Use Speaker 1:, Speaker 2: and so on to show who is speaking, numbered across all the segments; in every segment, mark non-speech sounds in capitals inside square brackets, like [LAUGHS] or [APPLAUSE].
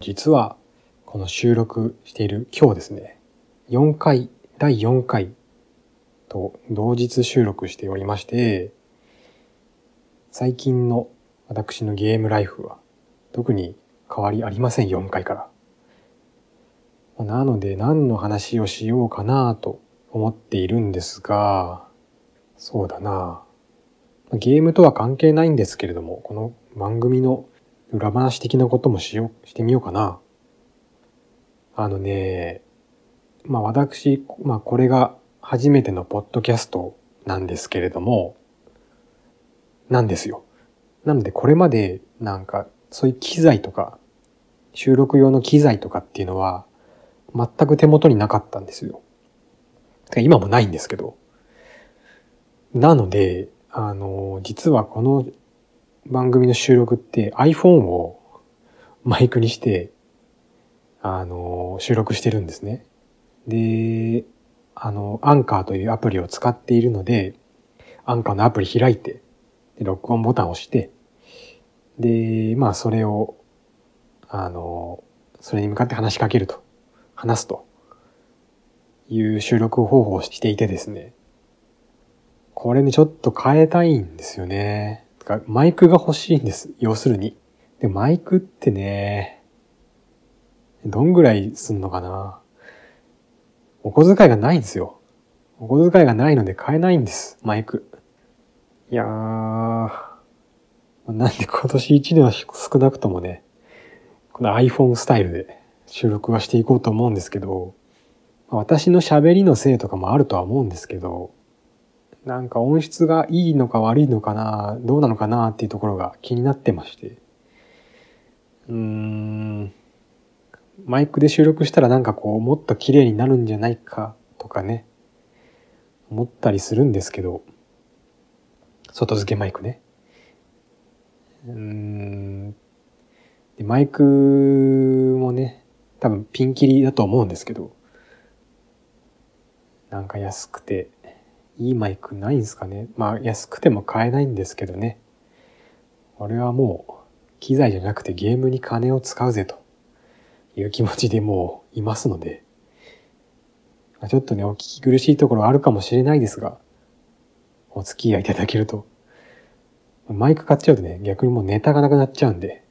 Speaker 1: 実は、この収録している今日ですね、4回、第4回と同日収録しておりまして、最近の私のゲームライフは特に変わりありません、4回から。なので何の話をしようかなと思っているんですが、そうだなゲームとは関係ないんですけれども、この番組の裏話的なこともしよう、してみようかな。あのね、まあ私、まあこれが初めてのポッドキャストなんですけれども、なんですよ。なのでこれまでなんかそういう機材とか、収録用の機材とかっていうのは全く手元になかったんですよ。今もないんですけど。なので、あの、実はこの番組の収録って iPhone をマイクにして、あの、収録してるんですね。で、あの、アンカーというアプリを使っているので、アンカーのアプリ開いて、で、録音ボタンを押して、で、まあそれを、あの、それに向かって話しかけると、話すという収録方法をしていてですね、これね、ちょっと変えたいんですよね。かマイクが欲しいんです。要するに。で、マイクってね、どんぐらいすんのかなお小遣いがないんですよ。お小遣いがないので買えないんです。マイク。いやー、なんで今年1年は少なくともね、この iPhone スタイルで収録はしていこうと思うんですけど、私の喋りのせいとかもあるとは思うんですけど、なんか音質がいいのか悪いのかな、どうなのかなっていうところが気になってまして。うーん、マイクで収録したらなんかこうもっと綺麗になるんじゃないかとかね、思ったりするんですけど、外付けマイクね。うーん、でマイクもね、多分ピンキリだと思うんですけど、なんか安くて、いいマイクないんですかね？まあ安くても買えないんですけどね。俺はもう機材じゃなくてゲームに金を使うぜという気持ちでもういますので、ちょっとね、お聞き苦しいところあるかもしれないですが、お付き合いいただけると。マイク買っちゃうとね、逆にもうネタがなくなっちゃうんで、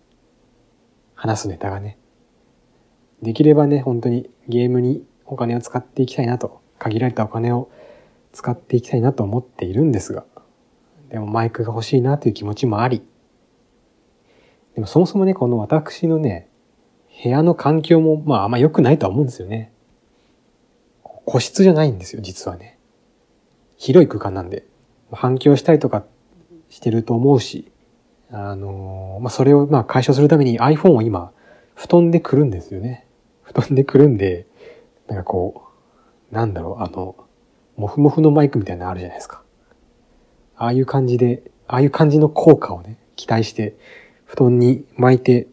Speaker 1: 話すネタがね。できればね、本当にゲームにお金を使っていきたいなと、限られたお金を使っていきたいなと思っているんですが、でもマイクが欲しいなという気持ちもあり、でもそもそもね、この私のね、部屋の環境もまああんま良くないとは思うんですよね。個室じゃないんですよ、実はね。広い空間なんで、反響したりとかしてると思うし、あのまあそれをまあ解消するために iPhone を今、布団でくるんですよね。布団でくるんで、なんかこう、なんだろう、あの、モフモフのマイクみたいなのあるじゃないですか。ああいう感じで、ああいう感じの効果をね、期待して、布団に巻いて、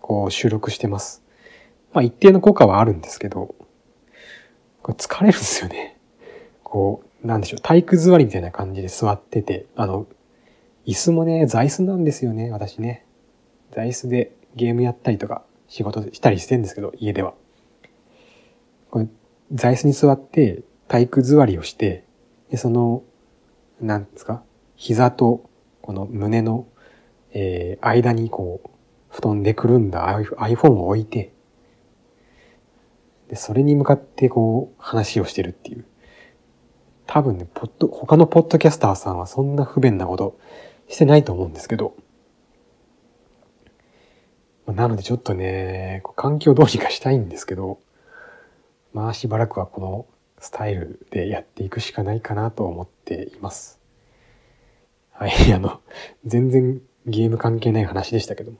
Speaker 1: こう収録してます。まあ一定の効果はあるんですけど、これ疲れるんですよね。こう、なんでしょう、体育座りみたいな感じで座ってて、あの、椅子もね、座椅子なんですよね、私ね。座椅子でゲームやったりとか仕事したりしてるんですけど、家では。これ座椅子に座って体育座りをして、で、その、なんですか、膝とこの胸の、えー、間にこう、布団でくるんだ iPhone を置いて、で、それに向かってこう、話をしてるっていう。多分ね、ポッド、他のポッドキャスターさんはそんな不便なことしてないと思うんですけど。なのでちょっとね、環境どうにかしたいんですけど、まあしばらくはこのスタイルでやっていくしかないかなと思っています。はい、[LAUGHS] あの、全然ゲーム関係ない話でしたけども。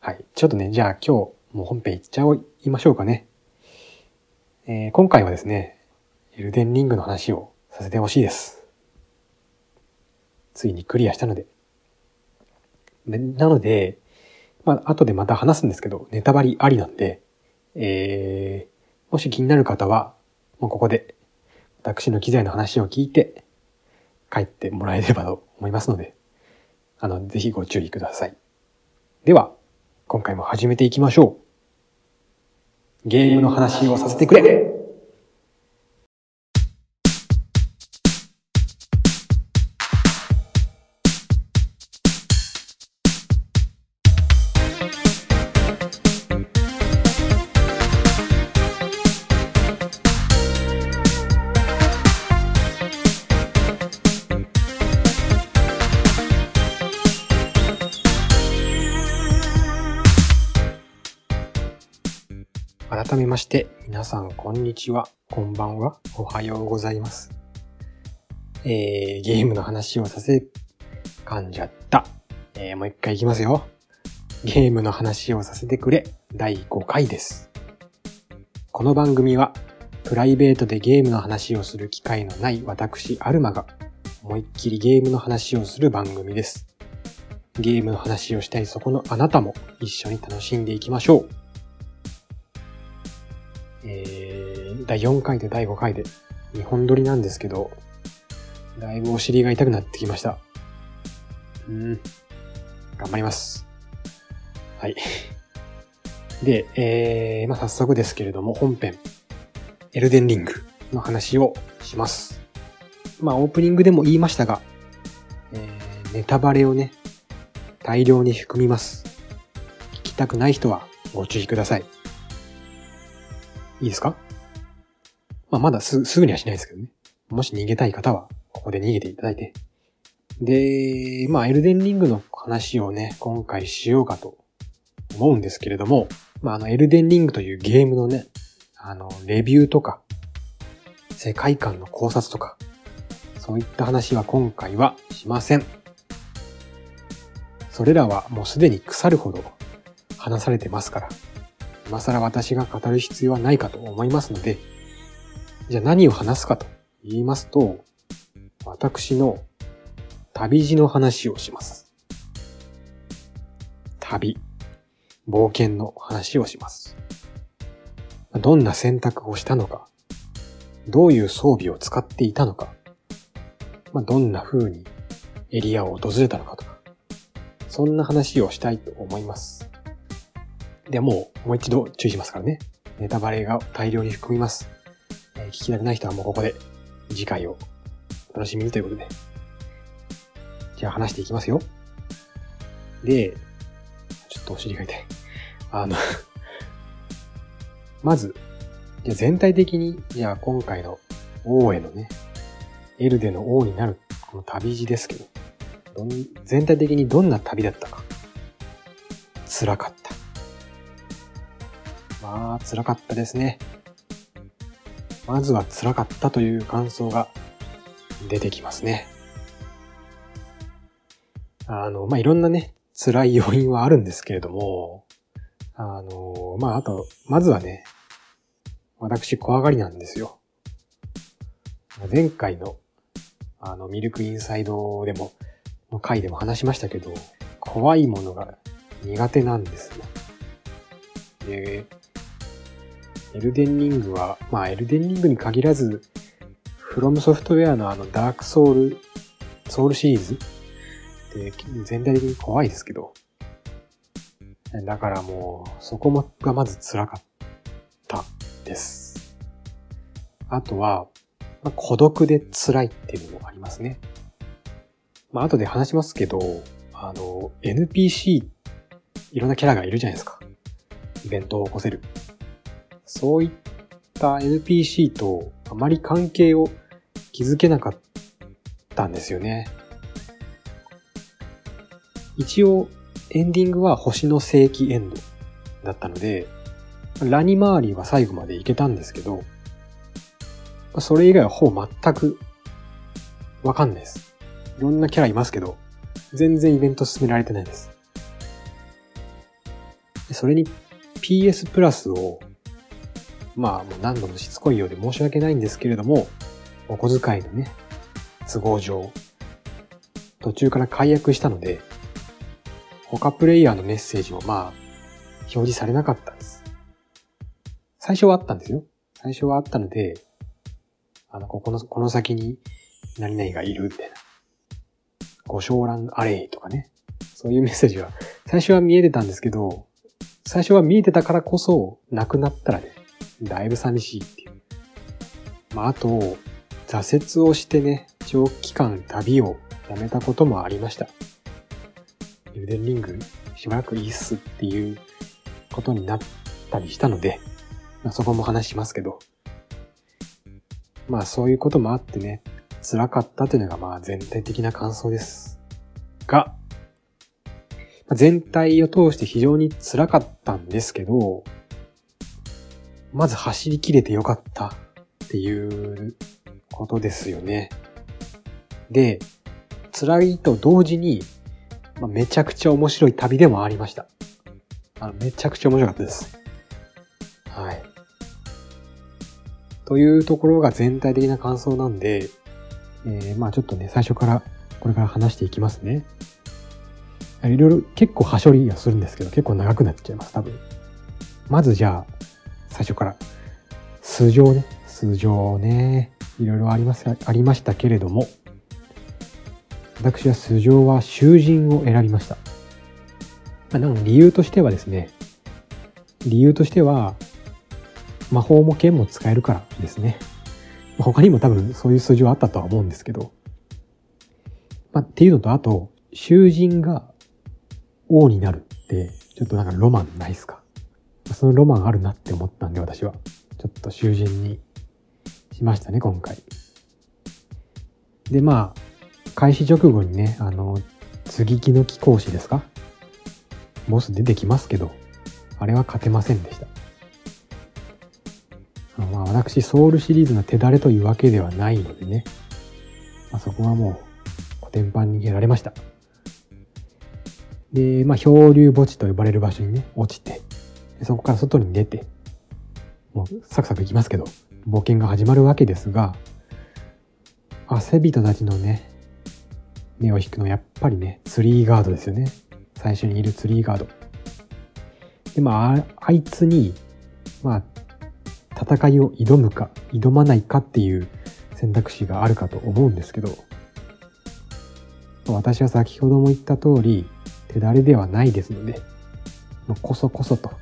Speaker 1: はい、ちょっとね、じゃあ今日もう本編いっちゃおいましょうかね。えー、今回はですね、エルデンリングの話をさせてほしいです。ついにクリアしたので。なので、まあ、後でまた話すんですけど、ネタバリありなんで、えー、もし気になる方は、もうここで、私の機材の話を聞いて、帰ってもらえればと思いますので、あの、ぜひご注意ください。では、今回も始めていきましょう。ゲームの話をさせてくれまして、皆さんこんにちは、こんばんは、おはようございます。えー、ゲームの話をさせ、噛んじゃった。えー、もう一回いきますよ。ゲームの話をさせてくれ、第5回です。この番組は、プライベートでゲームの話をする機会のない私、アルマが、思いっきりゲームの話をする番組です。ゲームの話をしたいそこのあなたも一緒に楽しんでいきましょう。えー、第4回と第5回で2本撮りなんですけど、だいぶお尻が痛くなってきました。うん。頑張ります。はい。[LAUGHS] で、えー、まあ、早速ですけれども、本編、エルデンリングの話をします。まあ、オープニングでも言いましたが、えー、ネタバレをね、大量に含みます。聞きたくない人はご注意ください。いいですか？まあ、まだすすぐにはしないですけどね。もし逃げたい方は、ここで逃げていただいて。で、まあ、エルデンリングの話をね、今回しようかと思うんですけれども、まあ、あの、エルデンリングというゲームのね、あの、レビューとか、世界観の考察とか、そういった話は今回はしません。それらはもうすでに腐るほど話されてますから、今更私が語る必要はないかと思いますので、じゃあ何を話すかと言いますと、私の旅路の話をします。旅、冒険の話をします。どんな選択をしたのか、どういう装備を使っていたのか、ま、どんな風にエリアを訪れたのかとか、そんな話をしたいと思います。では、もう、もう一度注意しますからね。ネタバレが大量に含みます。えー聞きたくない人はもうここで次回を楽しみにということで。じゃあ話していきますよ。で、ちょっとお尻が痛い。あの、[LAUGHS] まず、じゃあ全体的に、じゃあ今回の王へのね、エルデの王になるこの旅路ですけど、ど全体的にどんな旅だったか。辛かった。まあ、辛かったですね。まずは辛かったという感想が出てきますね。あの、まあ、いろんなね、辛い要因はあるんですけれども、あの、まあ、あと、まずはね、私怖がりなんですよ。前回の、あの、ミルクインサイドでも、の回でも話しましたけど、怖いものが苦手なんですよ。で、エルデンリングは、まあエルデンリングに限らず、フロムソフトウェアのあのダークソウル、ソウルシリーズで全体的に怖いですけど、だからもう、そこもがまず辛かったです。あとは、まあ、孤独で辛いっていうのもありますね。まあ後で話しますけど、あの、NPC、いろんなキャラがいるじゃないですか。イベントを起こせる。そういった NPC とあまり関係を築けなかったんですよね。一応、エンディングは星の世紀エンドだったので、ラニマーリーは最後までいけたんですけど、それ以外はほぼ全くわかんないです。いろんなキャラいますけど、全然イベント進められてないです。それに PS プラスをまあ、もう何度もしつこいようで申し訳ないんですけれども、お小遣いのね、都合上、途中から解約したので、他プレイヤーのメッセージもまあ、表示されなかったんです。最初はあったんですよ。最初はあったので、あの、ここの、この先に何々がいるみたいな。ご昇覧アレイとかね。そういうメッセージは、最初は見えてたんですけど、最初は見えてたからこそ、なくなったらね、だいぶ寂しいっていう。まあ、あと、挫折をしてね、長期間旅をやめたこともありました。エルデンリングしばらくいいっすっていうことになったりしたので、まあ、そこも話しますけど、まあそういうこともあってね、辛かったというのがまあ全体的な感想です。が、全体を通して非常に辛かったんですけど、まず走り切れてよかったっていうことですよね。で、辛いと同時に、まあ、めちゃくちゃ面白い旅でもありました。あのめちゃくちゃ面白かったです。はい。というところが全体的な感想なんで、えー、まあちょっとね、最初からこれから話していきますね。いろいろ結構はしょりはするんですけど、結構長くなっちゃいます、多分。まずじゃあ、最初から、数乗ね、数乗ね、いろいろあります、ありましたけれども、私は数乗は囚人を選びました。まあ、なの理由としてはですね、理由としては、魔法も剣も使えるからですね。他にも多分そういう数字はあったとは思うんですけど。まあ、っていうのと、あと、囚人が王になるって、ちょっとなんかロマンないっすか？そのロマンあるなって思ったんで、私は。ちょっと囚人にしましたね、今回。で、まあ、開始直後にね、あの、継ぎ木の貴公子ですか？ボス出てきますけど、あれは勝てませんでした。まあ、私、ソウルシリーズの手だれというわけではないのでね、まあ、そこはもう、古典版にやられました。で、まあ、漂流墓地と呼ばれる場所にね、落ちて、そこから外に出て、もうサクサクいきますけど、冒険が始まるわけですが、汗人たちのね、目を引くのはやっぱりね、ツリーガードですよね。最初にいるツリーガード。で、まあ、あいつに、まあ、戦いを挑むか、挑まないかっていう選択肢があるかと思うんですけど、私は先ほども言った通り、手だれではないですので、まあ、こそこそと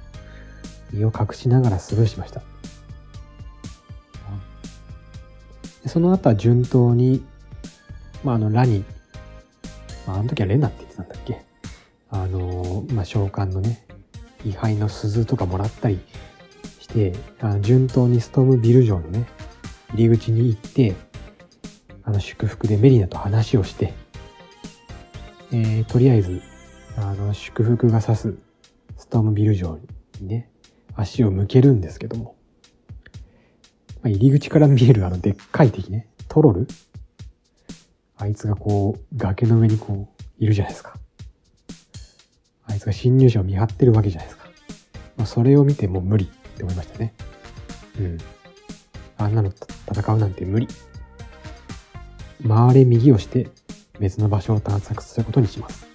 Speaker 1: 身を隠しながらスルーしました。その後は順当に、まあ、あの、ラに、まあ、あの時はレナって言ってたんだっけ？あの、まあ、召喚のね、位牌の鈴とかもらったりして、あの順当にストームビル城のね、入り口に行って、あの、祝福でメリナと話をして、えー、とりあえず、あの、祝福が指すストームビル城にね、足を向けるんですけども、まあ、入り口から見えるあのでっかい敵ね、トロルあいつがこう、崖の上にこう、いるじゃないですか。あいつが侵入者を見張ってるわけじゃないですか。まあ、それを見てもう無理って思いましたね。うん。あんなの戦うなんて無理。回れ右をして別の場所を探索することにします。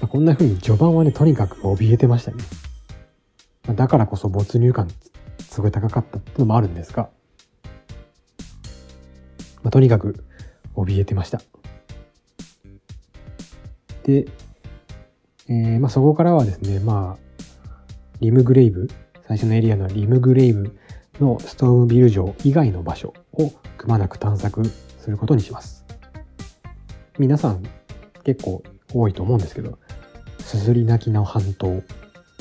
Speaker 1: まあ、こんな風に序盤はね、とにかく怯えてましたね。だからこそ没入感すごい高かったってのもあるんですが、まあ、とにかく怯えてました。で、えー、まあ、そこからはですね、まあ、リムグレイブ、最初のエリアのリムグレイブのストームビル城以外の場所をくまなく探索することにします。皆さん結構多いと思うんですけど、すずり泣きの半島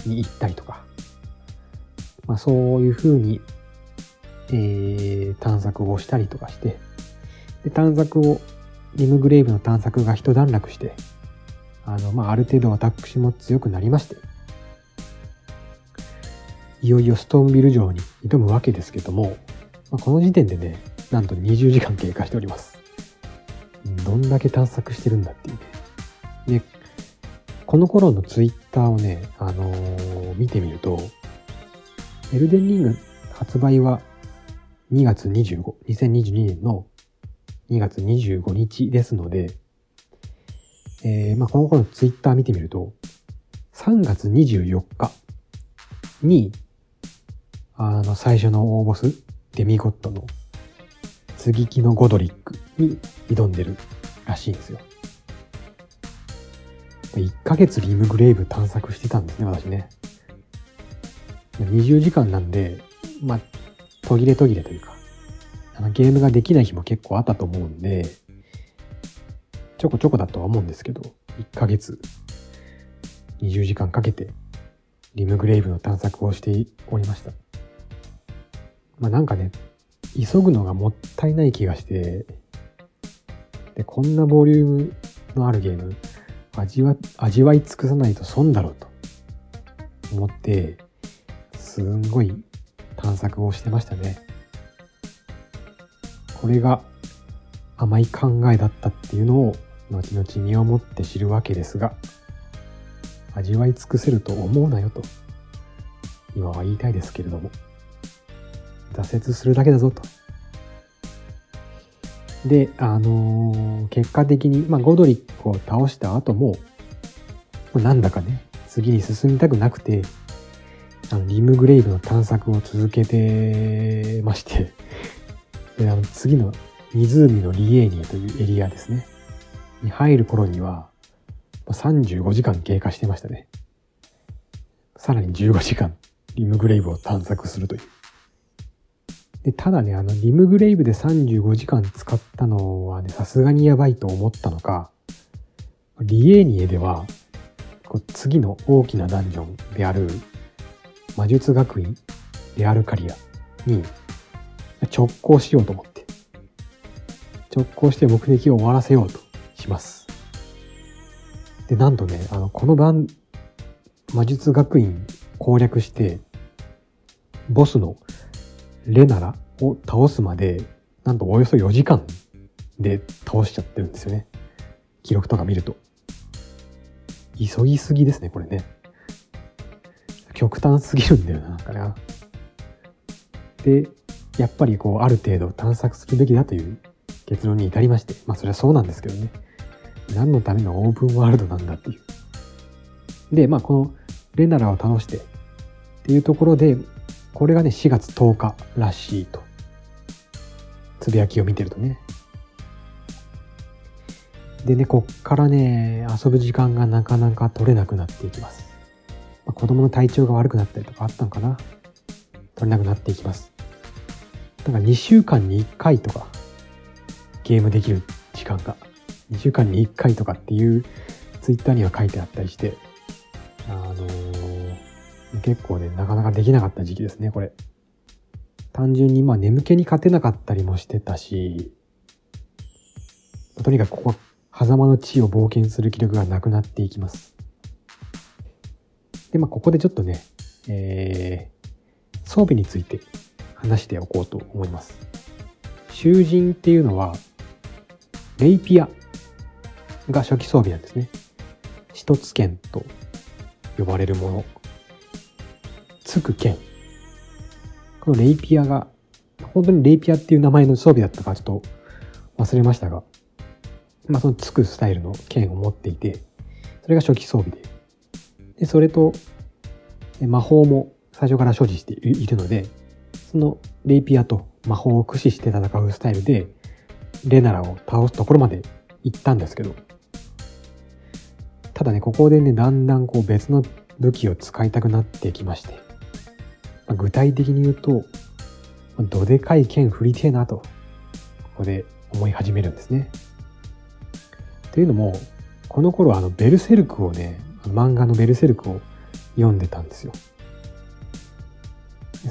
Speaker 1: に行ったりとか、まあ、そういうふうに、えー、探索をしたりとかして、で探索を、リムグレイブの探索が一段落して、あの、まあ、ある程度私も強くなりまして、いよいよストーンビル城に挑むわけですけども、まあ、この時点でね、なんと20時間経過しております。どんだけ探索してるんだっていうね。で、この頃のツイッターをね、あのー、見てみると、エルデンリング発売は2月25、2022年の2月25日ですので、えー、まあ、この頃ツイッター見てみると、3月24日に、あの、最初の大ボス、デミゴットの、継ぎ木のゴドリックに挑んでるらしいんですよ。1ヶ月リムグレイブ探索してたんですね、私ね。20時間なんで、まあ、途切れ途切れというか、あのゲームができない日も結構あったと思うんで、ちょこちょこだとは思うんですけど、1ヶ月、20時間かけて、リムグレイブの探索をしておりました。まあなんかね、急ぐのがもったいない気がして、で、こんなボリュームのあるゲーム、味わ、味わい尽くさないと損だろうと思って、すんごい探索をしてましたね。これが甘い考えだったっていうのを後々身をもって知るわけですが、味わい尽くせると思うなよと、今は言いたいですけれども、挫折するだけだぞと。で、あのー、結果的に、まあ、ゴドリックを倒した後も、なんだかね、次に進みたくなくて、あの、リムグレイブの探索を続けてまして [LAUGHS] で、あの、次の湖のリエーニエというエリアですね。に入る頃には、35時間経過してましたね。さらに15時間、リムグレイブを探索するという。で、ただね、あの、リムグレイブで35時間使ったのはね、さすがにやばいと思ったのか、リエーニエでは、こう次の大きなダンジョンである、魔術学院レアルカリアに直行しようと思って、直行して目的を終わらせようとします。で、なんとね、あの、この番、魔術学院攻略して、ボスのレナラを倒すまで、なんとおよそ4時間で倒しちゃってるんですよね。記録とか見ると。急ぎすぎですね、これね。極端すぎるんだよな、なんかな。で、やっぱりこう、ある程度探索するべきだという結論に至りまして、まあそれはそうなんですけどね。何のためのオープンワールドなんだっていう。で、まあこのレナラを倒してっていうところで、これがね、4月10日らしいと。つぶやきを見てるとね。でね、こっからね、遊ぶ時間がなかなか取れなくなっていきます。まあ、子供の体調が悪くなったりとかあったのかな取れなくなっていきます。だから2週間に1回とかゲームできる時間が2週間に1回とかっていうツイッターには書いてあったりして、あのー、結構ね、なかなかできなかった時期ですね、これ。単純にまあ眠気に勝てなかったりもしてたし、とにかくここは、狭間の地を冒険する気力がなくなっていきます。で、まあここでちょっとね、えー、装備について話しておこうと思います。囚人っていうのは、レイピアが初期装備なんですね。一つ剣と呼ばれるもの。つく剣。このレイピアが、本当にレイピアっていう名前の装備だったかちょっと忘れましたが、まあそのつくスタイルの剣を持っていて、それが初期装備で。で、それと、魔法も最初から所持しているので、そのレイピアと魔法を駆使して戦うスタイルで、レナラを倒すところまで行ったんですけど、ただね、ここでね、だんだんこう別の武器を使いたくなってきまして、まあ、具体的に言うと、どでかい剣振りてえなと、ここで思い始めるんですね。というのも、この頃あのベルセルクをね、漫画のベルセルクを読んでたんですよ。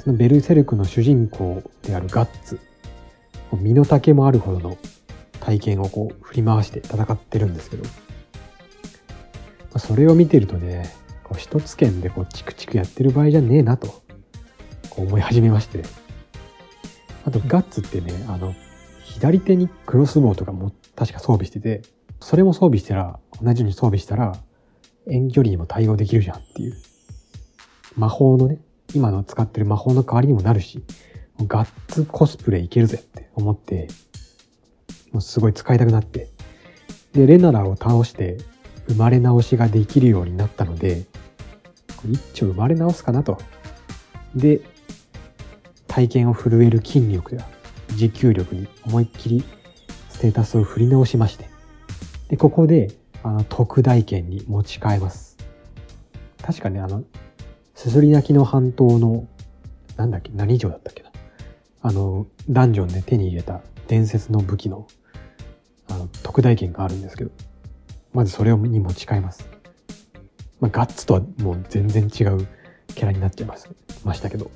Speaker 1: そのベルセルクの主人公であるガッツ、身の丈もあるほどの体験をこう振り回して戦ってるんですけど、それを見てるとね、こう一つ剣でこうチクチクやってる場合じゃねえなと、こう思い始めまして。あとガッツってね、あの、左手にクロスボウとかも確か装備してて、それも装備したら、同じように装備したら、遠距離にも対応できるじゃんっていう。魔法のね、今の使ってる魔法の代わりにもなるし、ガッツコスプレいけるぜって思って、もうすごい使いたくなって。で、レナラを倒して、生まれ直しができるようになったので、一丁生まれ直すかなと。で、体験を震える筋力や持久力に思いっきりステータスを振り直しまして。で、ここであの、特大剣に持ち替えます。確かね、あの、すすり泣きの半島の、なんだっけ、何城だったっけな。あの、ダンジョンで手に入れた伝説の武器の、あの、特大剣があるんですけど、まずそれをに持ち替えます。まあ、ガッツとはもう全然違うキャラになっちゃいますましたけど。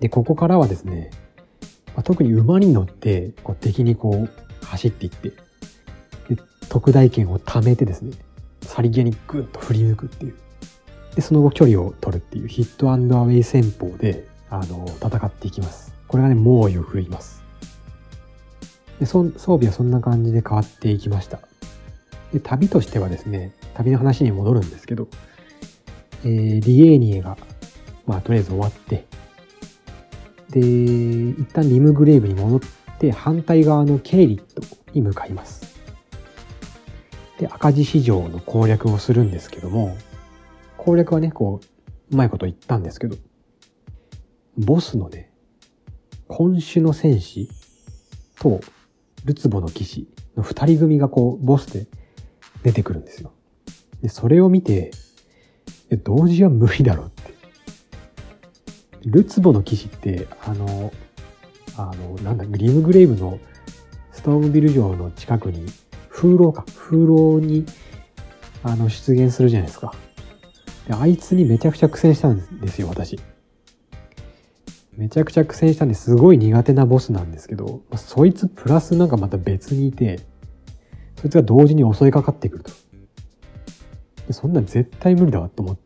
Speaker 1: で、ここからはですね、まあ、特に馬に乗って、こう敵にこう走っていって、特大剣を貯めてですね、さりげにグッと振り抜くっていう。で、その後距離を取るっていうヒットアウェイ戦法で、あの、戦っていきます。これがね、猛威を振るいます。で装備はそんな感じで変わっていきました。で旅としてはですね、旅の話に戻るんですけど、えー、リエーニエが、まあ、とりあえず終わって、で、一旦リムグレーブに戻って、反対側のケイリットに向かいます。で、赤字市場の攻略をするんですけども、攻略はね、こう、うまいこと言ったんですけど、ボスのね、今週の戦士とルツボの騎士の二人組がこう、ボスで出てくるんですよ。で、それを見て、同時は無理だろうって。ルツボの騎士って、あの、あの、なんだ、リムグレイブのストームビル城の近くに、風浪か、風浪に、あの、出現するじゃないですか。で、あいつにめちゃくちゃ苦戦したんですよ、私。めちゃくちゃ苦戦したんですごい苦手なボスなんですけど、そいつプラスなんかまた別にいて、そいつが同時に襲いかかってくると。でそんなん絶対無理だわと思っ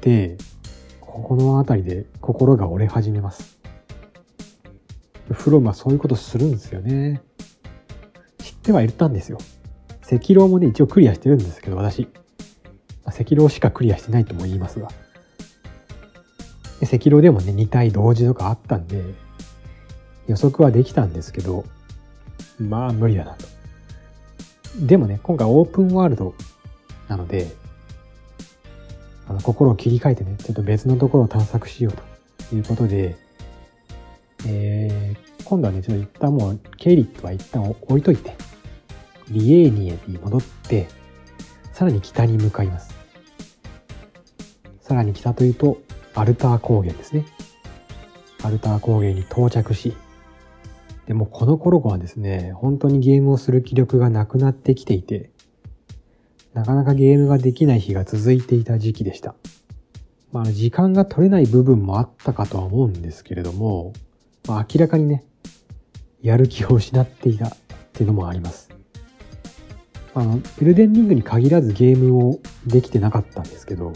Speaker 1: て、ここの辺りで心が折れ始めます。フロムはそういうことするんですよね。知ってはいたんですよ。赤狼もね、一応クリアしてるんですけど、私。赤狼しかクリアしてないとも言いますが。赤狼でもね、2体同時とかあったんで、予測はできたんですけど、まあ無理だなと。でもね、今回オープンワールドなので、あの心を切り替えてね、ちょっと別のところを探索しようということで、えー、今度はね、ちょっと一旦もう、ケイリットは一旦置いといて、リエーニエに戻って、さらに北に向かいます。さらに北というと、アルター高原ですね。アルター高原に到着し、でもこの頃はですね、本当にゲームをする気力がなくなってきていて、なかなかゲームができない日が続いていた時期でした。まあ、時間が取れない部分もあったかとは思うんですけれども、まあ、明らかにね、やる気を失っていたっていうのもあります。あの、エルデンリングに限らずゲームをできてなかったんですけど、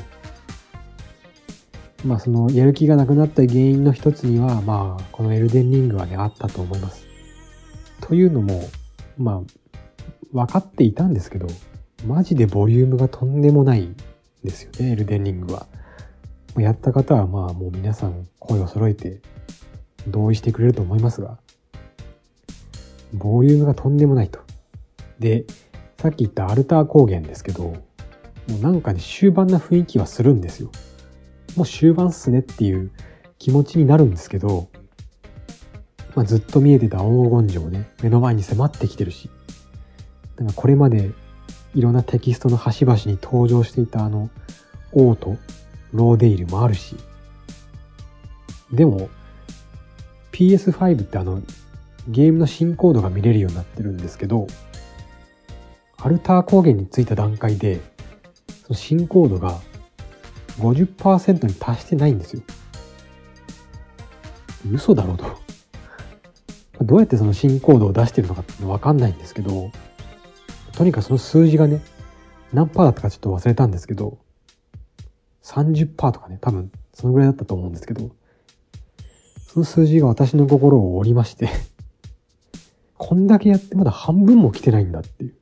Speaker 1: まあそのやる気がなくなった原因の一つには、まあこのエルデンリングはね、あったと思います。というのも、まあ、分かっていたんですけど、マジでボリュームがとんでもないですよね、エルデンリングは。やった方はまあもう皆さん声を揃えて同意してくれると思いますが、ボリュームがとんでもないと。で、さっき言ったアルター高原ですけど、もうなんかね、終盤な雰囲気はするんですよ。もう終盤っすねっていう気持ちになるんですけど、まあ、ずっと見えてた黄金城ね、目の前に迫ってきてるし、なんかこれまでいろんなテキストの端々に登場していたあの、王とローデイルもあるし、でも、PS5 ってあの、ゲームの進行度が見れるようになってるんですけど、アルター高原に着いた段階で、その進行度が50%に達してないんですよ。嘘だろうと。[LAUGHS] どうやってその進行度を出してるのかってわかんないんですけど、とにかくその数字がね、何パーだったかちょっと忘れたんですけど、30%とかね、多分そのぐらいだったと思うんですけど、その数字が私の心を折りましてこんだけやってまだ半分も来てないんだっていう。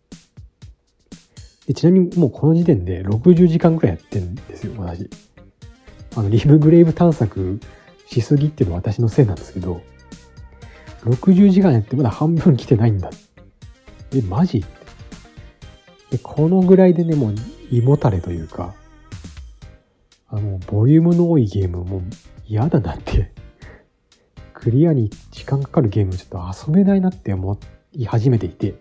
Speaker 1: でちなみにもうこの時点で60時間くらいやってんですよ、私。あの、リムグレイブ探索しすぎっていうのは私のせいなんですけど、60時間やってまだ半分来てないんだ。え、マジ？で、このぐらいでね、もう胃もたれというか、あの、ボリュームの多いゲームもう嫌だなってクリアに時間かかるゲームちょっと遊べないなって思い始めていて、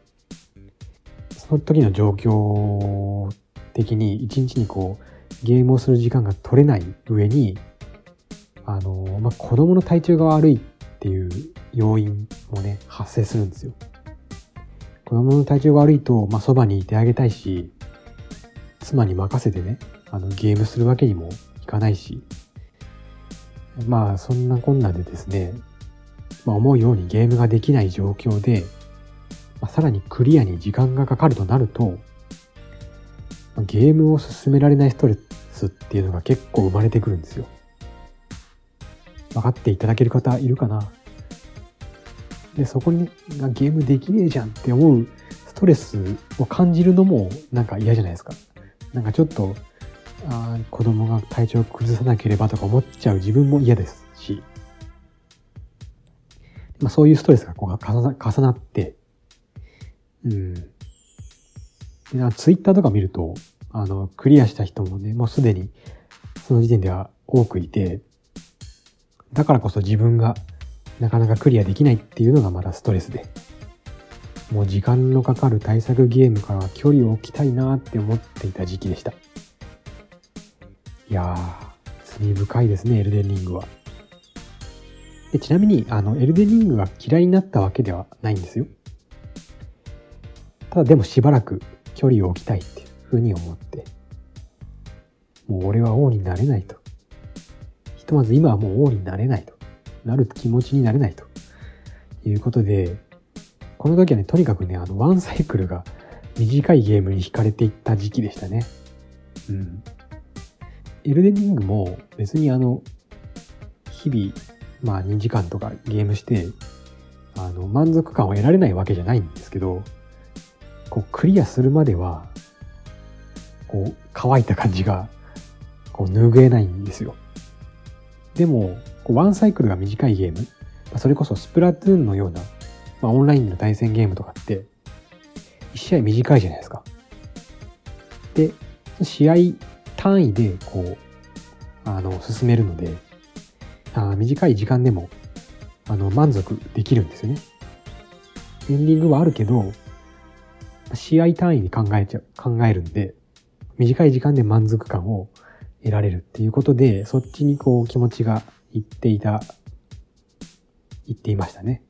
Speaker 1: その時の状況的に一日にこうゲームをする時間が取れない上にあの、まあ、子供の体調が悪いっていう要因もね発生するんですよ。子供の体調が悪いと、まあ、そばにいてあげたいし妻に任せてねあのゲームするわけにもいかないしまあそんなこんなでですね、まあ、思うようにゲームができない状況でまあ、さらにクリアに時間がかかるとなると、まあ、ゲームを進められないストレスっていうのが結構生まれてくるんですよ。分かっていただける方いるかな？で、そこにがゲームできねえじゃんって思うストレスを感じるのもなんか嫌じゃないですか。なんかちょっと、あ子供が体調を崩さなければとか思っちゃう自分も嫌ですし、まあ、そういうストレスがこう重なって、うん。でツイッターとか見ると、あの、クリアした人もね、もうすでにその時点では多くいて、だからこそ自分がなかなかクリアできないっていうのがまたストレスで、もう時間のかかる対策ゲームからは距離を置きたいなって思っていた時期でした。いやー、罪深いですね、エルデンリングは。でちなみに、あの、エルデンリングが嫌いになったわけではないんですよ。ただでもしばらく距離を置きたいっていうふうに思って、もう俺は王になれないと。ひとまず今はもう王になれないと。なる気持ちになれないと。いうことで、この時はね、とにかくね、あの、ワンサイクルが短いゲームに惹かれていった時期でしたね。うん。エルデンリングも別にあの、日々、まあ2時間とかゲームして、あの、満足感を得られないわけじゃないんですけど、こうクリアするまでは、こう乾いた感じが、こう拭えないんですよ。でも、こうワンサイクルが短いゲーム、それこそスプラトゥーンのような、まあ、オンラインの対戦ゲームとかって、1試合短いじゃないですか。で、試合単位で、こう、あの、進めるので、あ短い時間でも、あの、満足できるんですよね。エンディングはあるけど、試合単位に考えちゃう、考えるんで、短い時間で満足感を得られるっていうことで、そっちにこう気持ちがいっていた、いっていましたね。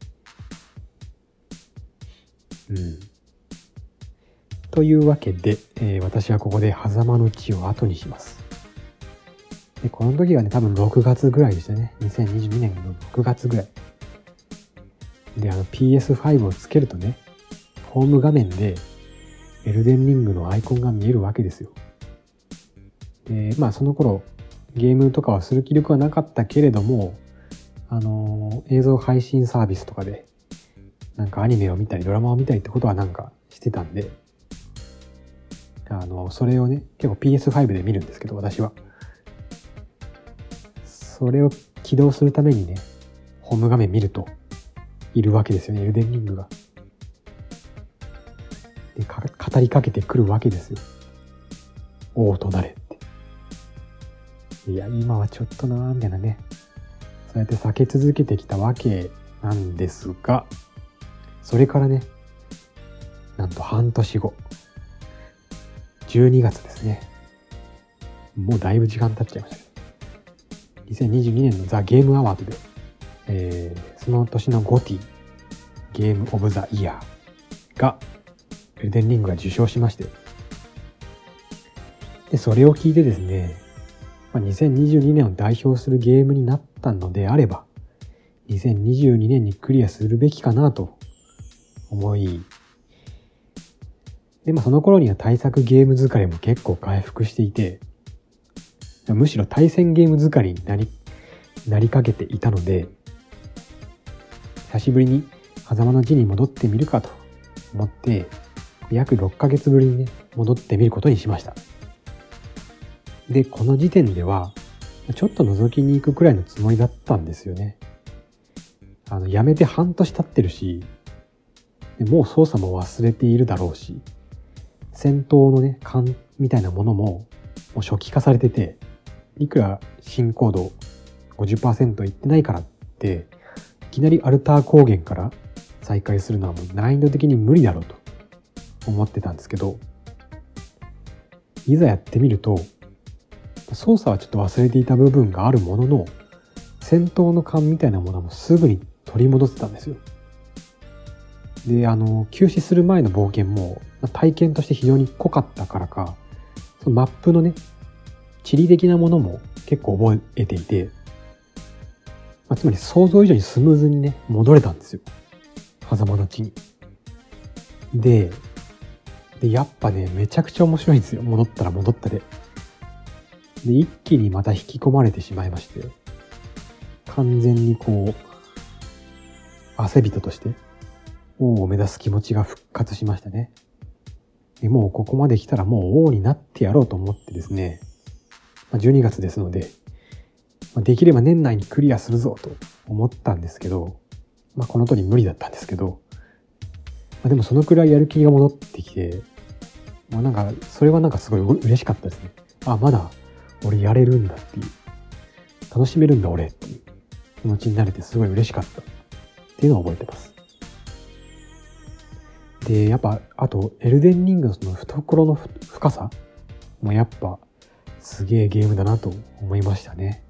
Speaker 1: うん。というわけで、えー、私はここで狭間の地を後にします。で、この時はね、多分6月ぐらいでしたね。2022年の6月ぐらい。で、あの PS5 をつけるとね、ホーム画面でエルデンリングのアイコンが見えるわけですよ。で、まあその頃ゲームとかはする気力はなかったけれども、あの映像配信サービスとかでなんかアニメを見たりドラマを見たりってことはなんかしてたんで、あの、それをね、結構 PS5 で見るんですけど、私は。それを起動するためにね、ホーム画面見ると、いるわけですよね、エルデンリングが。で語りかけてくるわけですよ。王となれって。いや、今はちょっとなーみたいなね。そうやって避け続けてきたわけなんですが、それからね、なんと半年後、12月ですね。もうだいぶ時間経っちゃいましたけど。2022年のザ・ゲームアワードで、えー、その年のゴティ、ゲームオブザイヤーがエルデンリングが受賞しまして。で、それを聞いてですね、まあ、2022年を代表するゲームになったのであれば、2022年にクリアするべきかなと思い、で、まあその頃には対策ゲーム疲れも結構回復していて、むしろ対戦ゲーム疲れになり、なりかけていたので、久しぶりに狭間の地に戻ってみるかと思って、約6ヶ月ぶりにね、戻ってみることにしました。で、この時点では、ちょっと覗きに行くくらいのつもりだったんですよね。あの、やめて半年経ってるし、もう操作も忘れているだろうし、戦闘のね、勘みたいなものも、もう初期化されてて、いくら進行度50%いってないからって、いきなりアルター高原から再開するのはもう難易度的に無理だろうと思ってたんですけど、いざやってみると、操作はちょっと忘れていた部分があるものの、戦闘の感みたいなものもすぐに取り戻せたんですよ。で、あの、休止する前の冒険も体験として非常に濃かったからか、そのマップのね、地理的なものも結構覚えていて、まあ、つまり想像以上にスムーズにね、戻れたんですよ。狭間の地に。で、で、やっぱね、めちゃくちゃ面白いんですよ。戻ったら戻ったで。で、一気にまた引き込まれてしまいまして、完全にこう、汗人として、王を目指す気持ちが復活しましたね。でもうここまで来たらもう王になってやろうと思ってですね、まあ、12月ですので、まあ、できれば年内にクリアするぞと思ったんですけど、まあこの通り無理だったんですけど、あ、でもそのくらいやる気が戻ってきて、まあなんか、それはなんかすごい嬉しかったですね。あ、まだ俺やれるんだっていう。楽しめるんだ俺っていう気持ちになれてすごい嬉しかったっていうのを覚えてます。で、やっぱ、あと、エルデンリングのその懐の深さもやっぱ、すげえゲームだなと思いましたね。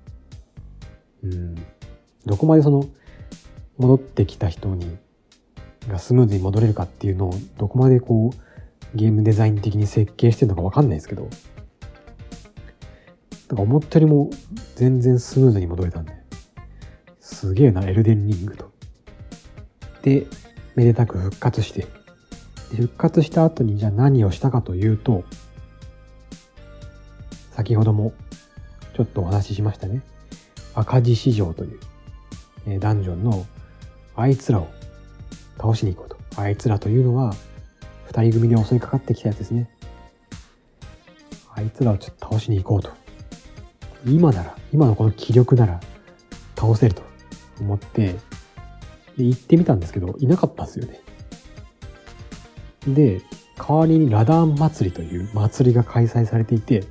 Speaker 1: うん。どこまでその、戻ってきた人に、がスムーズに戻れるかっていうのを、どこまでこう、ゲームデザイン的に設計してるのかわかんないですけど、なんか思ったよりも全然スムーズに戻れたんで、すげえな、エルデンリングと。で、めでたく復活して、復活した後にじゃあ何をしたかというと、先ほどもちょっとお話ししましたね。赤字市場という、えダンジョンのあいつらを倒しに行こうと。あいつらというのは、二人組で襲いかかってきたやつですね。あいつらをちょっと倒しに行こうと。今なら、今のこの気力なら倒せると思って、で行ってみたんですけど、いなかったんですよね。で、代わりにラダーン祭りという祭りが開催されていて、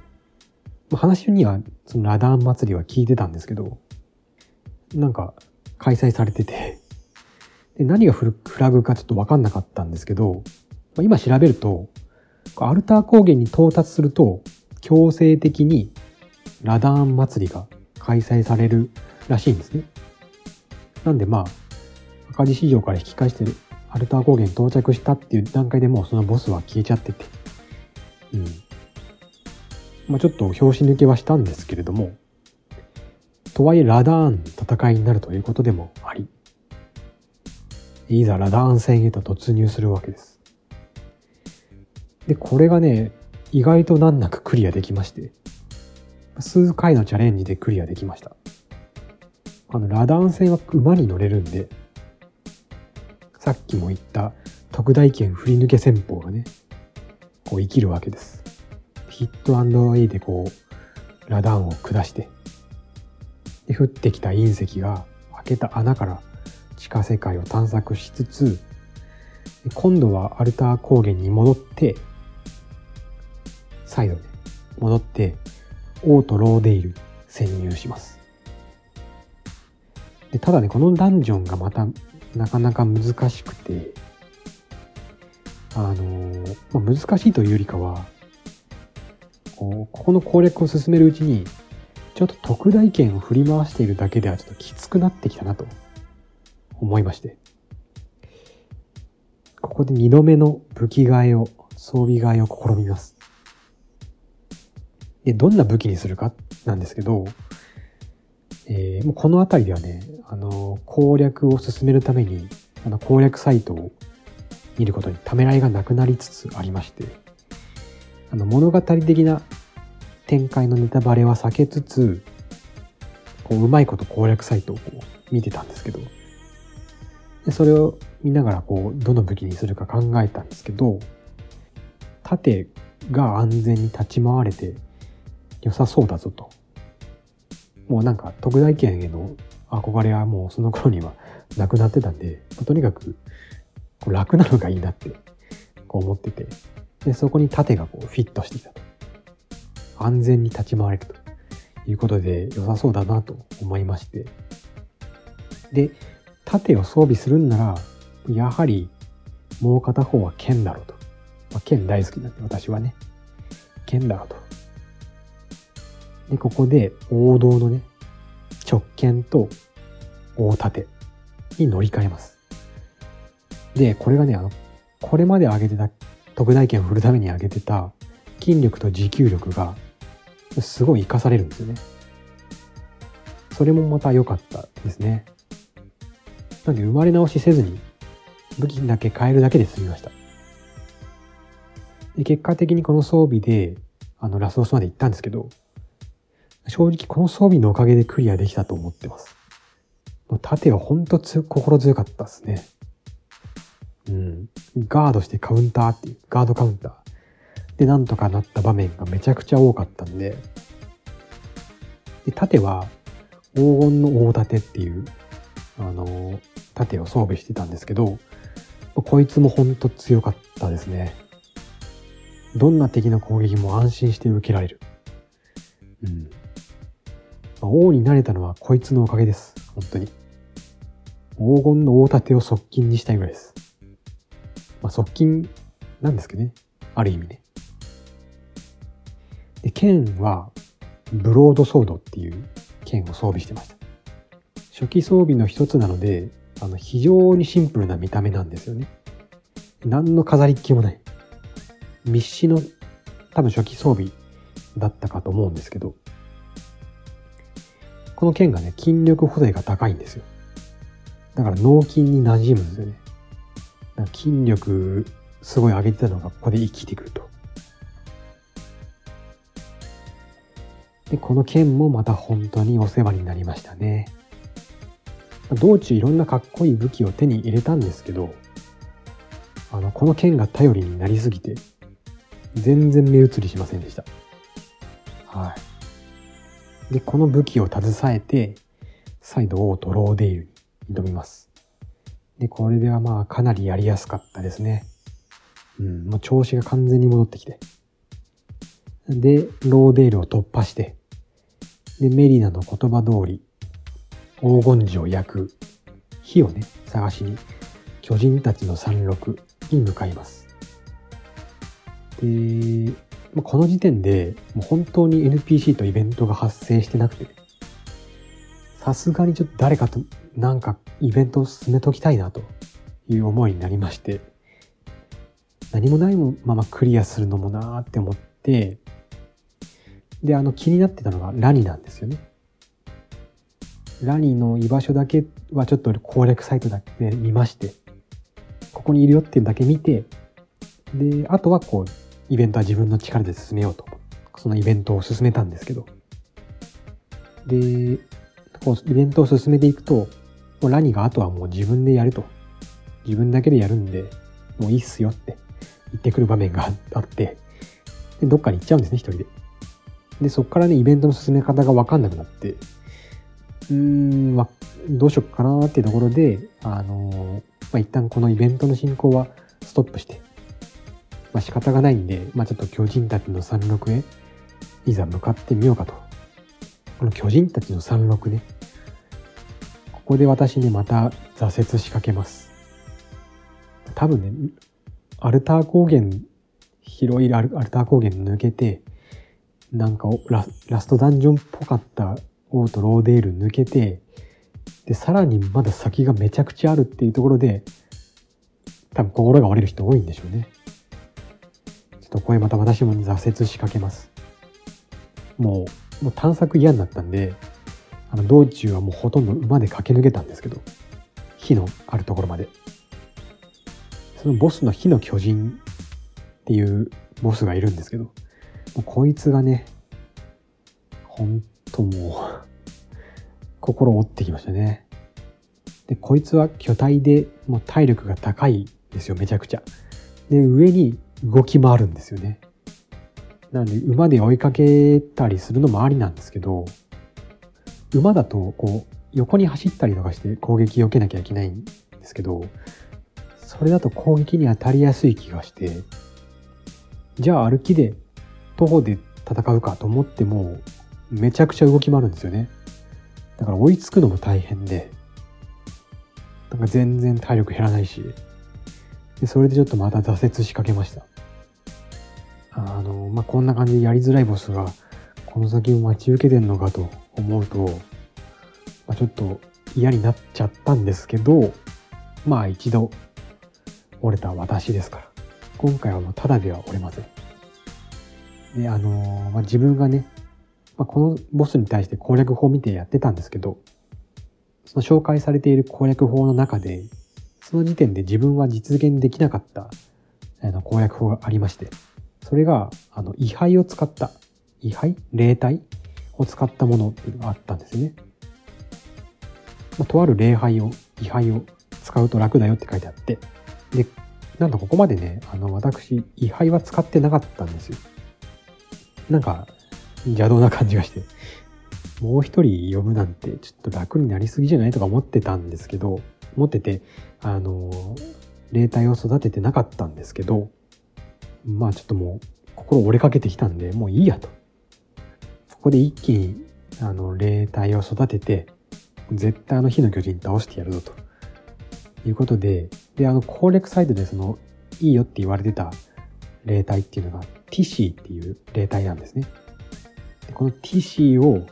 Speaker 1: 話にはそのラダーン祭りは聞いてたんですけど、なんか開催されてて、で何がフラグかちょっとわかんなかったんですけど、まあ今調べると、アルター高原に到達すると、強制的にラダーン祭りが開催されるらしいんですね。なんでまあ、赤字市場から引き返してるアルター高原に到着したっていう段階でもうそのボスは消えちゃってて。うん。まあちょっと拍子抜けはしたんですけれども、とはいえラダーン戦いになるということでもあり、いざラダーン戦へと突入するわけです。で、これがね、意外と難なくクリアできまして、数回のチャレンジでクリアできました。あの、ラダーン戦は馬に乗れるんで、さっきも言った特大剣振り抜け戦法がね、こう生きるわけです。ヒットアイでこう、ラダンを下して、で、降ってきた隕石が開けた穴から地下世界を探索しつつ、今度はアルター高原に戻って、再度ね、戻って、オートローデイル潜入します。でただね、このダンジョンがまたなかなか難しくて、あの、まあ、難しいというよりかは、ここの攻略を進めるうちに、ちょっと特大剣を振り回しているだけではちょっときつくなってきたなと思いまして。ここで二度目の武器替えを、装備替えを試みます。で、どんな武器にするかなんですけど、えー、もうこの辺りではね、あの、攻略を進めるために、あの、攻略サイトを見ることにためらいがなくなりつつありまして、あの、物語的な展開のネタバレは避けつつ、こう、うまいこと攻略サイトをこう見てたんですけど、でそれを見ながら、こう、どの武器にするか考えたんですけど、盾が安全に立ち回れて良さそうだぞともうなんか特大剣への憧れはもうその頃にはなくなってたんで、とにかくこう楽なのがいいなってこう思ってて、でそこに盾がこうフィットしてたと。安全に立ち回れるということで良さそうだなと思いまして。で、盾を装備するんなら、やはりもう片方は剣だろうと。まあ、剣大好きなんで私はね、剣だろうと。で、ここで王道のね、直剣と大盾に乗り換えます。で、これがね、あの、これまで上げてた、特大剣を振るために上げてた筋力と持久力がすごい活かされるんですよね。それもまた良かったですね。なんで生まれ直しせずに武器だけ変えるだけで済みました。で結果的にこの装備であのラスボスまで行ったんですけど、正直この装備のおかげでクリアできたと思ってます。もう盾はほんと心強かったですね。うん。ガードしてカウンターっていう、ガードカウンター。で、なんとかなった場面がめちゃくちゃ多かったんで、で、盾は黄金の大盾っていう、あの、盾を装備してたんですけど、こいつもほんと強かったですね。どんな敵の攻撃も安心して受けられる。うん。まあ、王になれたのはこいつのおかげです。本当に。黄金の大盾を側近にしたいぐらいです。まあ、側近なんですけどね。ある意味ね。で、剣は、ブロードソードっていう剣を装備してました。初期装備の一つなので、あの、非常にシンプルな見た目なんですよね。何の飾りっ気もない。密使の多分初期装備だったかと思うんですけど、この剣がね、筋力補正が高いんですよ。だから脳筋に馴染むんですよね。筋力すごい上げてたのがここで生きてくると。で、この剣もまた本当にお世話になりましたね。道中いろんなかっこいい武器を手に入れたんですけど、あの、この剣が頼りになりすぎて、全然目移りしませんでした。はい。で、この武器を携えて、再度王とローデイルに挑みます。で、これではまあかなりやりやすかったですね。うん、もう調子が完全に戻ってきて。で、ローデールを突破して、で、メリナの言葉通り、黄金樹を焼く火をね、探しに、巨人たちの山麓に向かいます。で、まあこの時点で、もう本当に NPC とイベントが発生してなくて、さすがにちょっと誰かとなんかイベントを進めときたいなという思いになりまして、何もないままクリアするのもなーって思って、で、あの気になってたのがラニなんですよね。ラニの居場所だけはちょっと攻略サイトだけで見まして、ここにいるよっていうだけ見て、で、あとはこう、イベントは自分の力で進めようと。そのイベントを進めたんですけど。で、こうイベントを進めていくと、もうラニーがあとはもう自分でやると。自分だけでやるんで、もういいっすよって言ってくる場面があって、でどっかに行っちゃうんですね、一人で。で、そっからね、イベントの進め方がわかんなくなって、うーん、まどうしよっかなっていうところで、あの、まあ、一旦このイベントの進行はストップして、まあ、仕方がないんで、まあ、ちょっと巨人たちの山麓へ、いざ向かってみようかと。この巨人たちの山麓ね。ここで私ね、また挫折しかけます。多分ね、アルター高原、広いアルター高原抜けて、なんかラストダンジョンっぽかったオートローデール抜けて、で、さらにまだ先がめちゃくちゃあるっていうところで、多分心が折れる人多いんでしょうね。ちょっとこれまた私も挫折しかけます。もう、もう探索嫌になったんで、あの道中はもうほとんど馬で駆け抜けたんですけど、火のあるところまで。そのボスの火の巨人っていうボスがいるんですけど、もうこいつがね、ほんともう心折ってきましたね。で、こいつは巨体でもう体力が高いですよ、めちゃくちゃ。で、上に動き回るんですよね。なんで馬で追いかけたりするのもありなんですけど、馬だとこう横に走ったりとかして攻撃を受けなきゃいけないんですけど、それだと攻撃に当たりやすい気がして、じゃあ歩きで徒歩で戦うかと思ってもめちゃくちゃ動き回るんですよね。だから追いつくのも大変で、なんか全然体力減らないし、でそれでちょっとまた挫折しかけました。あの、まあ、こんな感じでやりづらいボスが、この先も待ち受けてんのかと思うと、まあ、ちょっと嫌になっちゃったんですけど、まあ一度折れた私ですから。今回はもうただでは折れません。で、あの、まあ、自分がね、まあ、このボスに対して攻略法を見てやってたんですけど、その紹介されている攻略法の中で、その時点で自分は実現できなかったあの攻略法がありまして、それが、あの、位牌を使った、位牌？霊体？を使ったものっていうのがあったんですね。まあ、とある礼拝を、位牌を使うと楽だよって書いてあって、で、なんとここまでね、あの、私、位牌は使ってなかったんですよ。なんか、邪道な感じがして、もう一人呼ぶなんてちょっと楽になりすぎじゃないとか思ってたんですけど、思ってて、あの、霊体を育ててなかったんですけど、まあちょっともう心折れかけてきたんで、もういいやと。ここで一気に、あの、霊体を育てて、絶対あの火の巨人倒してやるぞと。いうことで、で、あの攻略サイトでその、いいよって言われてた霊体っていうのが、ティシーっていう霊体なんですね。このティシーを、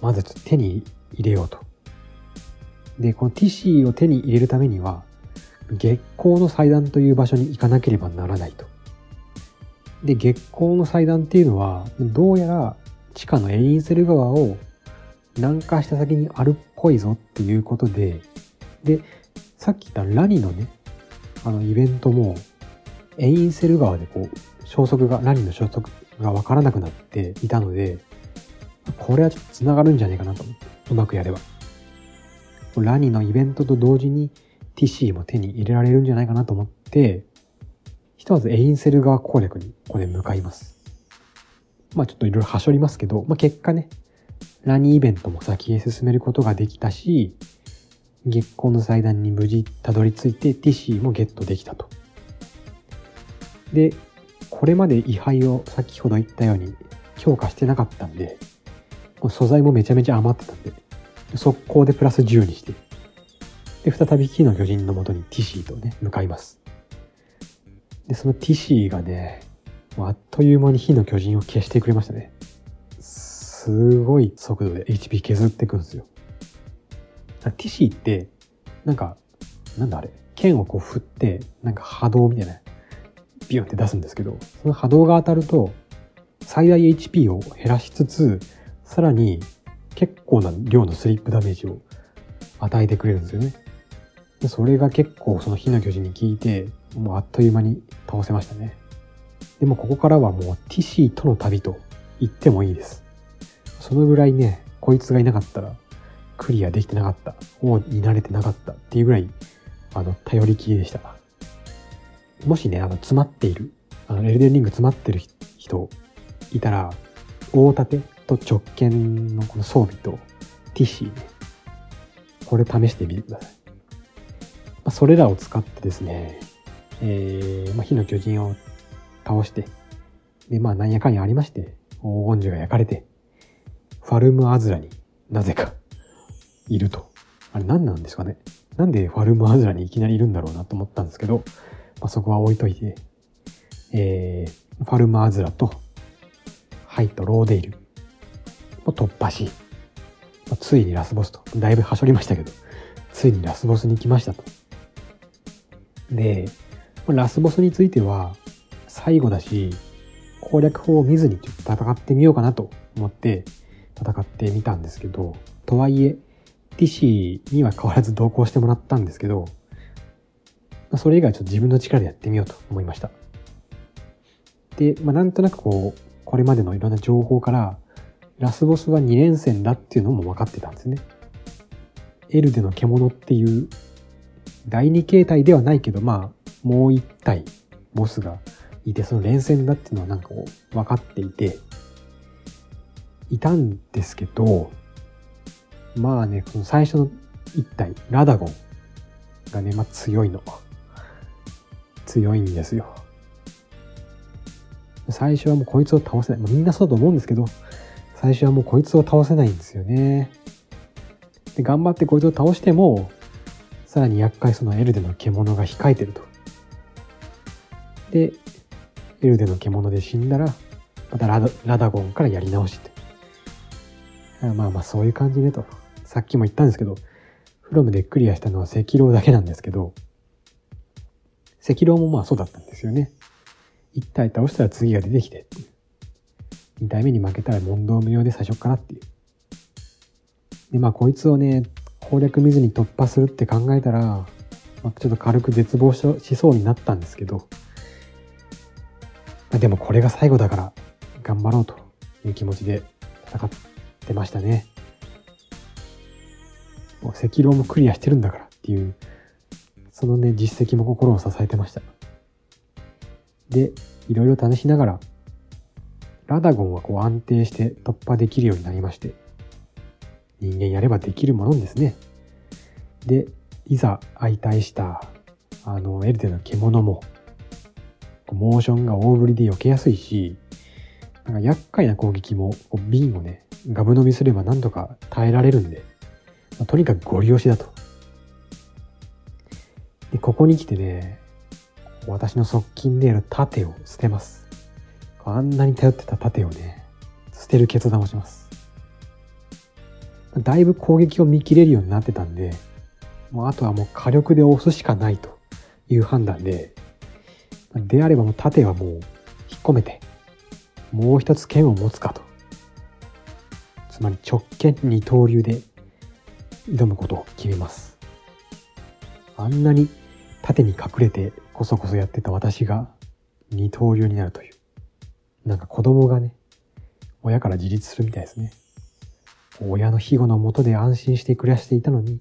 Speaker 1: まず手に入れようと。で、このティシーを手に入れるためには、月光の祭壇という場所に行かなければならないと。で、月光の祭壇っていうのは、どうやら地下のエインセル川を南下した先にあるっぽいぞっていうことで、で、さっき言ったラニのね、あのイベントも、エインセル川でこう、消息が、ラニの消息がわからなくなっていたので、これはちょっと繋がるんじゃないかなと思って、うまくやれば。ラニのイベントと同時に TC も手に入れられるんじゃないかなと思って、ひとまずエインセル川攻略にここで向かいます。まあちょっといろいろはしょりますけど、まあ結果ね、ラニーイベントも先へ進めることができたし、月光の祭壇に無事たどり着いてティシーもゲットできたと。で、これまで位牌を先ほど言ったように強化してなかったんで、素材もめちゃめちゃ余ってたんで、速攻でプラス10にして、で、再び火の巨人のもとにティシーとね、向かいます。で、そのティシーがね、もうあっという間に火の巨人を消してくれましたね。すごい速度で HP 削っていくんですよ。ティシーって、なんか、なんだあれ、剣をこう振って、なんか波動みたいな、ビュンって出すんですけど、その波動が当たると、最大 HP を減らしつつ、さらに結構な量のスリップダメージを与えてくれるんですよね。でそれが結構その火の巨人に効いて、もうあっという間に倒せましたね。でもここからはもうティシーとの旅と言ってもいいです。そのぐらいね、こいつがいなかったらクリアできてなかった、王に慣れてなかったっていうぐらい、あの、頼りきりでした。もしね、あの、詰まっている、あの、エルデンリング詰まってる人いたら、大盾と直剣のこの装備とティッシーね、これ試してみてください。まあ、それらを使ってですね、えー、まあ、火の巨人を倒して、で、まあ、なんやかんやありまして、黄金樹が焼かれて、ファルムアズラになぜかいると。あれ何なんですかねなんでファルムアズラにいきなりいるんだろうなと思ったんですけど、まあ、そこは置いといて、えー、ファルムアズラと、ハイとローデイルを突破し、まあ、ついにラスボスと、だいぶはしょりましたけど、ついにラスボスに来ましたと。で、ラスボスについては、最後だし、攻略法を見ずにちょっと戦ってみようかなと思って戦ってみたんですけど、とはいえ、ティシーには変わらず同行してもらったんですけど、まあそれ以外ちょっと自分の力でやってみようと思いました。で、まあ、なんとなくこう、これまでのいろんな情報から、ラスボスは2連戦だっていうのも分かってたんですね。エルデの獣っていう第2形態ではないけど、まあ、もう一体ボスがいて、その連戦だっていうのはなんかこう分かっていて、いたんですけど、まあね、この最初の一体、ラダゴンがね、まあ強いの。強いんですよ。最初はもうこいつを倒せない。まあ、みんなそうだと思うんですけど、最初はもうこいつを倒せないんですよね。で、頑張ってこいつを倒しても、さらに厄介そのエルデの獣が控えてると。で、エルデの獣で死んだら、またラダゴンからやり直しって。まあまあそういう感じねと。さっきも言ったんですけど、フロムでクリアしたのは赤狼だけなんですけど、赤狼もまあそうだったんですよね。1体倒したら次が出てきてっていう。2体目に負けたら問答無用で最初からっていう。で、まあこいつをね、攻略見ずに突破するって考えたら、まあ、ちょっと軽く絶望しそうになったんですけど、まあ、でもこれが最後だから頑張ろうという気持ちで戦ってましたね。もう赤狼もクリアしてるんだからっていう、そのね、実績も心を支えてました。で、いろいろ試しながら、ラダゴンはこう安定して突破できるようになりまして、人間やればできるものですね。で、いざ相対した、あの、エルデの獣も、モーションが大振りで避けやすいし、なんか厄介な攻撃も、瓶をね、ガブ飲みすればなんとか耐えられるんで、まあ、とにかくゴリ押しだと。で、ここに来てね、私の側近である盾を捨てます。あんなに頼ってた盾をね、捨てる決断をします。だいぶ攻撃を見切れるようになってたんで、もうあとはもう火力で押すしかないという判断で、であればもう盾はもう引っ込めて、もう一つ剣を持つかと。つまり直剣二刀流で挑むことを決めます。あんなに盾に隠れてこそこそやってた私が二刀流になるという。なんか子供がね、親から自立するみたいですね。親の庇護のもとで安心して暮らしていたのに、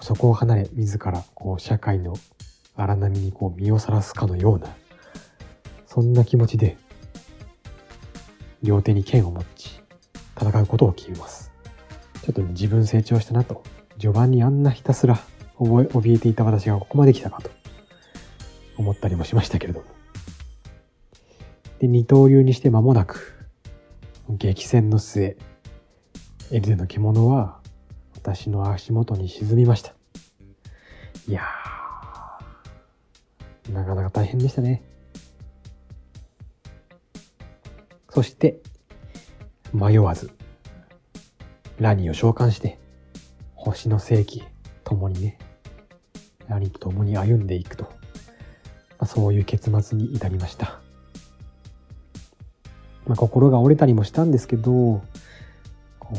Speaker 1: そこを離れ、自らこう社会の荒波にこう身をさらすかのような、そんな気持ちで、両手に剣を持ち、戦うことを決めます。ちょっと、ね、自分成長したなと、序盤にあんなひたすら覚え、怯えていた私がここまで来たかと、思ったりもしましたけれども。で、二刀流にして間もなく、激戦の末、エルデの獣は私の足元に沈みました。いやー、なかなか大変でしたね。そして、迷わず、ラニーを召喚して、星の世紀、共にね、ラニと共に歩んでいくと、まあ、そういう結末に至りました。まあ、心が折れたりもしたんですけど、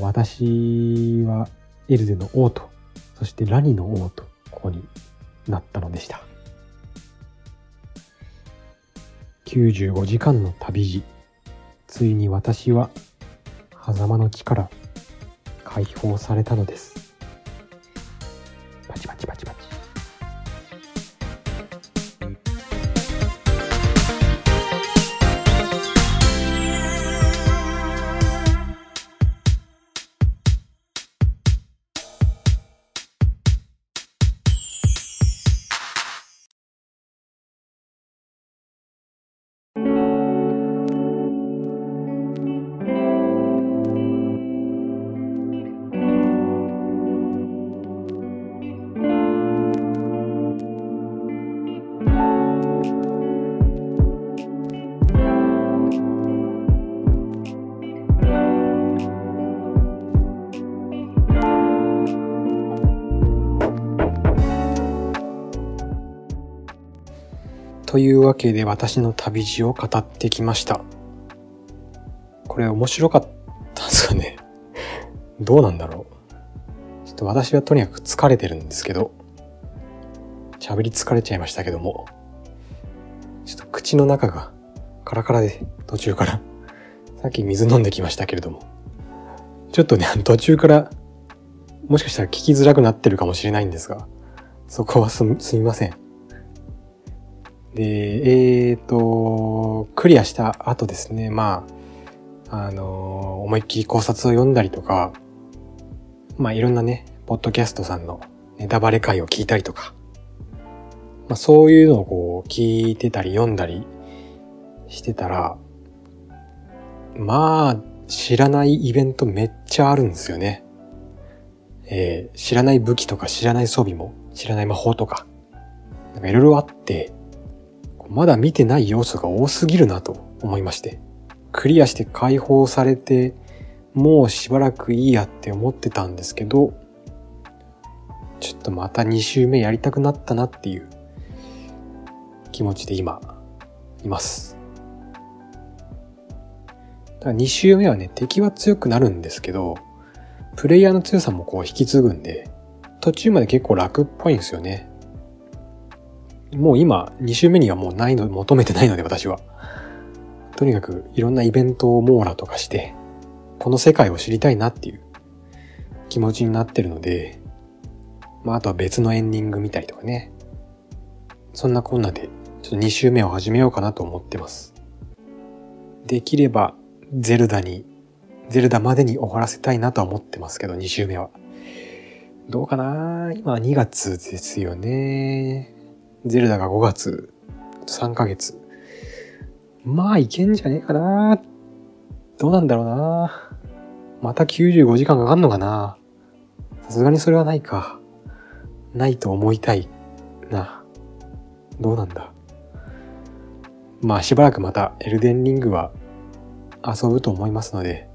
Speaker 1: 私はエルデの王と、そしてラニの王と、ここになったのでした。95時間の旅路、ついに私は、狭間の地から解放されたのです。けで私の旅路を語ってきました。これ面白かったんですかね。[LAUGHS] どうなんだろう。ちょっと私はとにかく疲れてるんですけど、喋り疲れちゃいましたけども、ちょっと口の中がカラカラで途中から。さっき水飲んできましたけれども、ちょっとね、途中からもしかしたら聞きづらくなってるかもしれないんですが、そこはすすみません。で、えっ、ー、と、クリアした後ですね、まあ、あの、思いっきり考察を読んだりとか、まあいろんなね、ポッドキャストさんのネタバレ会を聞いたりとか、まあそういうのをこう聞いてたり読んだりしてたら、まあ知らないイベントめっちゃあるんですよね。えー、知らない武器とか知らない装備も知らない魔法とか、なんかいろいろあって、まだ見てない要素が多すぎるなと思いまして。クリアして解放されて、もうしばらくいいやって思ってたんですけど、ちょっとまた2周目やりたくなったなっていう気持ちで今、います。だから2周目はね、敵は強くなるんですけど、プレイヤーの強さもこう引き継ぐんで、途中まで結構楽っぽいんですよね。もう今、2周目にはもう難易度求めてないので、私は。とにかく、いろんなイベントを網羅とかして、この世界を知りたいなっていう気持ちになってるので、まあ、あとは別のエンディング見たりとかね。そんなこんなで、ちょっと2周目を始めようかなと思ってます。できれば、ゼルダに、ゼルダまでに終わらせたいなとは思ってますけど、2周目は。どうかな今2月ですよね。ゼルダが5月、3ヶ月。まあいけんじゃねえかなどうなんだろうなまた95時間かかんのかなさすがにそれはないか。ないと思いたいな。どうなんだまあしばらくまたエルデンリングは遊ぶと思いますので、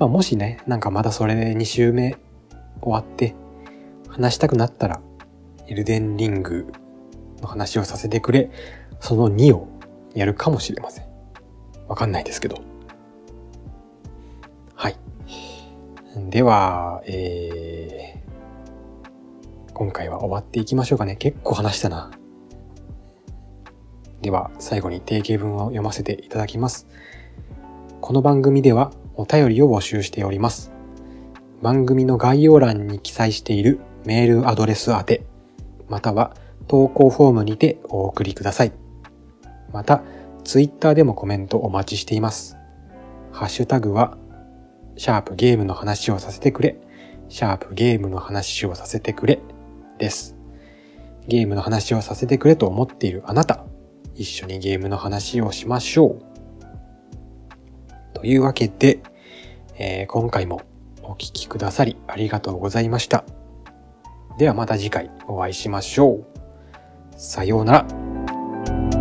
Speaker 1: まあもしね、なんかまだそれで2週目終わって話したくなったら、エルデンリングの話をさせてくれ、その2をやるかもしれません。わかんないですけど。はい。では、えー、今回は終わっていきましょうかね。結構話したな。では、最後に定型文を読ませていただきます。この番組ではお便りを募集しております。番組の概要欄に記載しているメールアドレス宛て、または投稿フォームにてお送りください。また、ツイッターでもコメントお待ちしています。ハッシュタグは、シャープゲームの話をさせてくれ、シャープゲームの話をさせてくれ、です。ゲームの話をさせてくれと思っているあなた、一緒にゲームの話をしましょう。というわけで、えー、今回もお聴きくださりありがとうございました。ではまた次回お会いしましょう。さようなら。